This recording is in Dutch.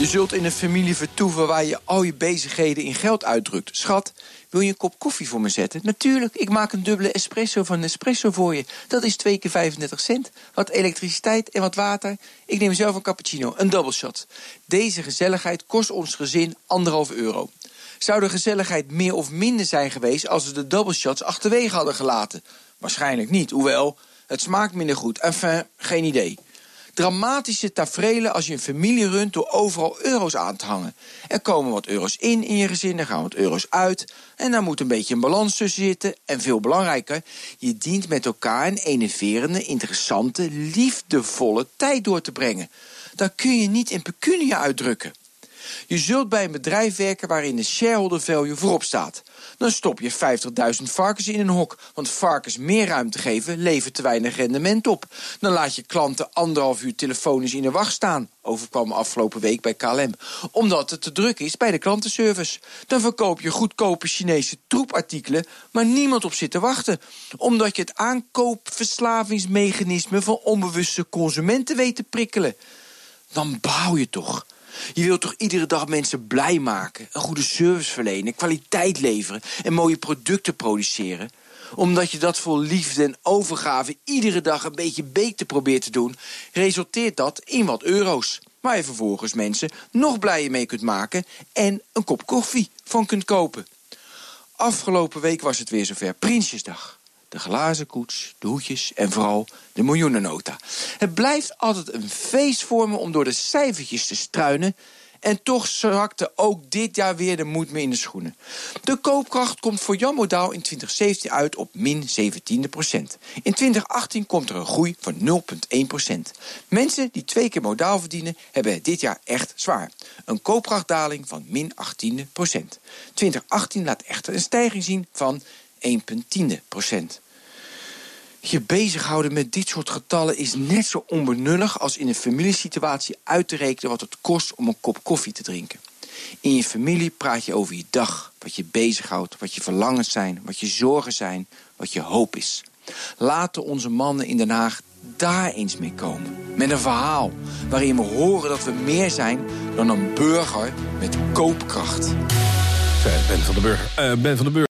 je zult in een familie vertoeven waar je al je bezigheden in geld uitdrukt. Schat, wil je een kop koffie voor me zetten? Natuurlijk, ik maak een dubbele espresso van Nespresso voor je. Dat is twee keer 35 cent. Wat elektriciteit en wat water. Ik neem zelf een cappuccino, een double shot. Deze gezelligheid kost ons gezin anderhalf euro. Zou de gezelligheid meer of minder zijn geweest als we de double shots achterwege hadden gelaten? Waarschijnlijk niet, hoewel, het smaakt minder goed. Enfin, geen idee. Dramatische tafereelen als je een familie runt door overal euro's aan te hangen. Er komen wat euro's in in je gezin, er gaan wat euro's uit. En daar moet een beetje een balans tussen zitten. En veel belangrijker, je dient met elkaar een enerverende, interessante, liefdevolle tijd door te brengen. Dat kun je niet in pecunia uitdrukken. Je zult bij een bedrijf werken waarin de shareholder value voorop staat. Dan stop je 50.000 varkens in een hok. Want varkens meer ruimte geven levert te weinig rendement op. Dan laat je klanten anderhalf uur telefonisch in de wacht staan. Overkwam afgelopen week bij KLM. Omdat het te druk is bij de klantenservice. Dan verkoop je goedkope Chinese troepartikelen, maar niemand op zit te wachten. Omdat je het aankoopverslavingsmechanisme van onbewuste consumenten weet te prikkelen. Dan bouw je toch. Je wilt toch iedere dag mensen blij maken, een goede service verlenen, kwaliteit leveren en mooie producten produceren? Omdat je dat vol liefde en overgave iedere dag een beetje beter probeert te doen, resulteert dat in wat euro's. Waar je vervolgens mensen nog blijer mee kunt maken en een kop koffie van kunt kopen. Afgelopen week was het weer zover Prinsjesdag de glazen koets, de hoedjes en vooral de miljoenennota. Het blijft altijd een feest voor me om door de cijfertjes te struinen. En toch zakte ook dit jaar weer de moed me in de schoenen. De koopkracht komt voor Jan Modaal in 2017 uit op min 17 procent. In 2018 komt er een groei van 0,1 procent. Mensen die twee keer modaal verdienen, hebben het dit jaar echt zwaar. Een koopkrachtdaling van min 18 procent. 2018 laat echter een stijging zien van 1,10 procent. Je bezighouden met dit soort getallen is net zo onbenullig als in een familiesituatie uit te rekenen wat het kost om een kop koffie te drinken. In je familie praat je over je dag, wat je bezighoudt, wat je verlangens zijn, wat je zorgen zijn, wat je hoop is. Laten onze mannen in Den Haag daar eens mee komen. Met een verhaal waarin we horen dat we meer zijn dan een burger met koopkracht. Ben van den Burg. Uh, ben van den Burg.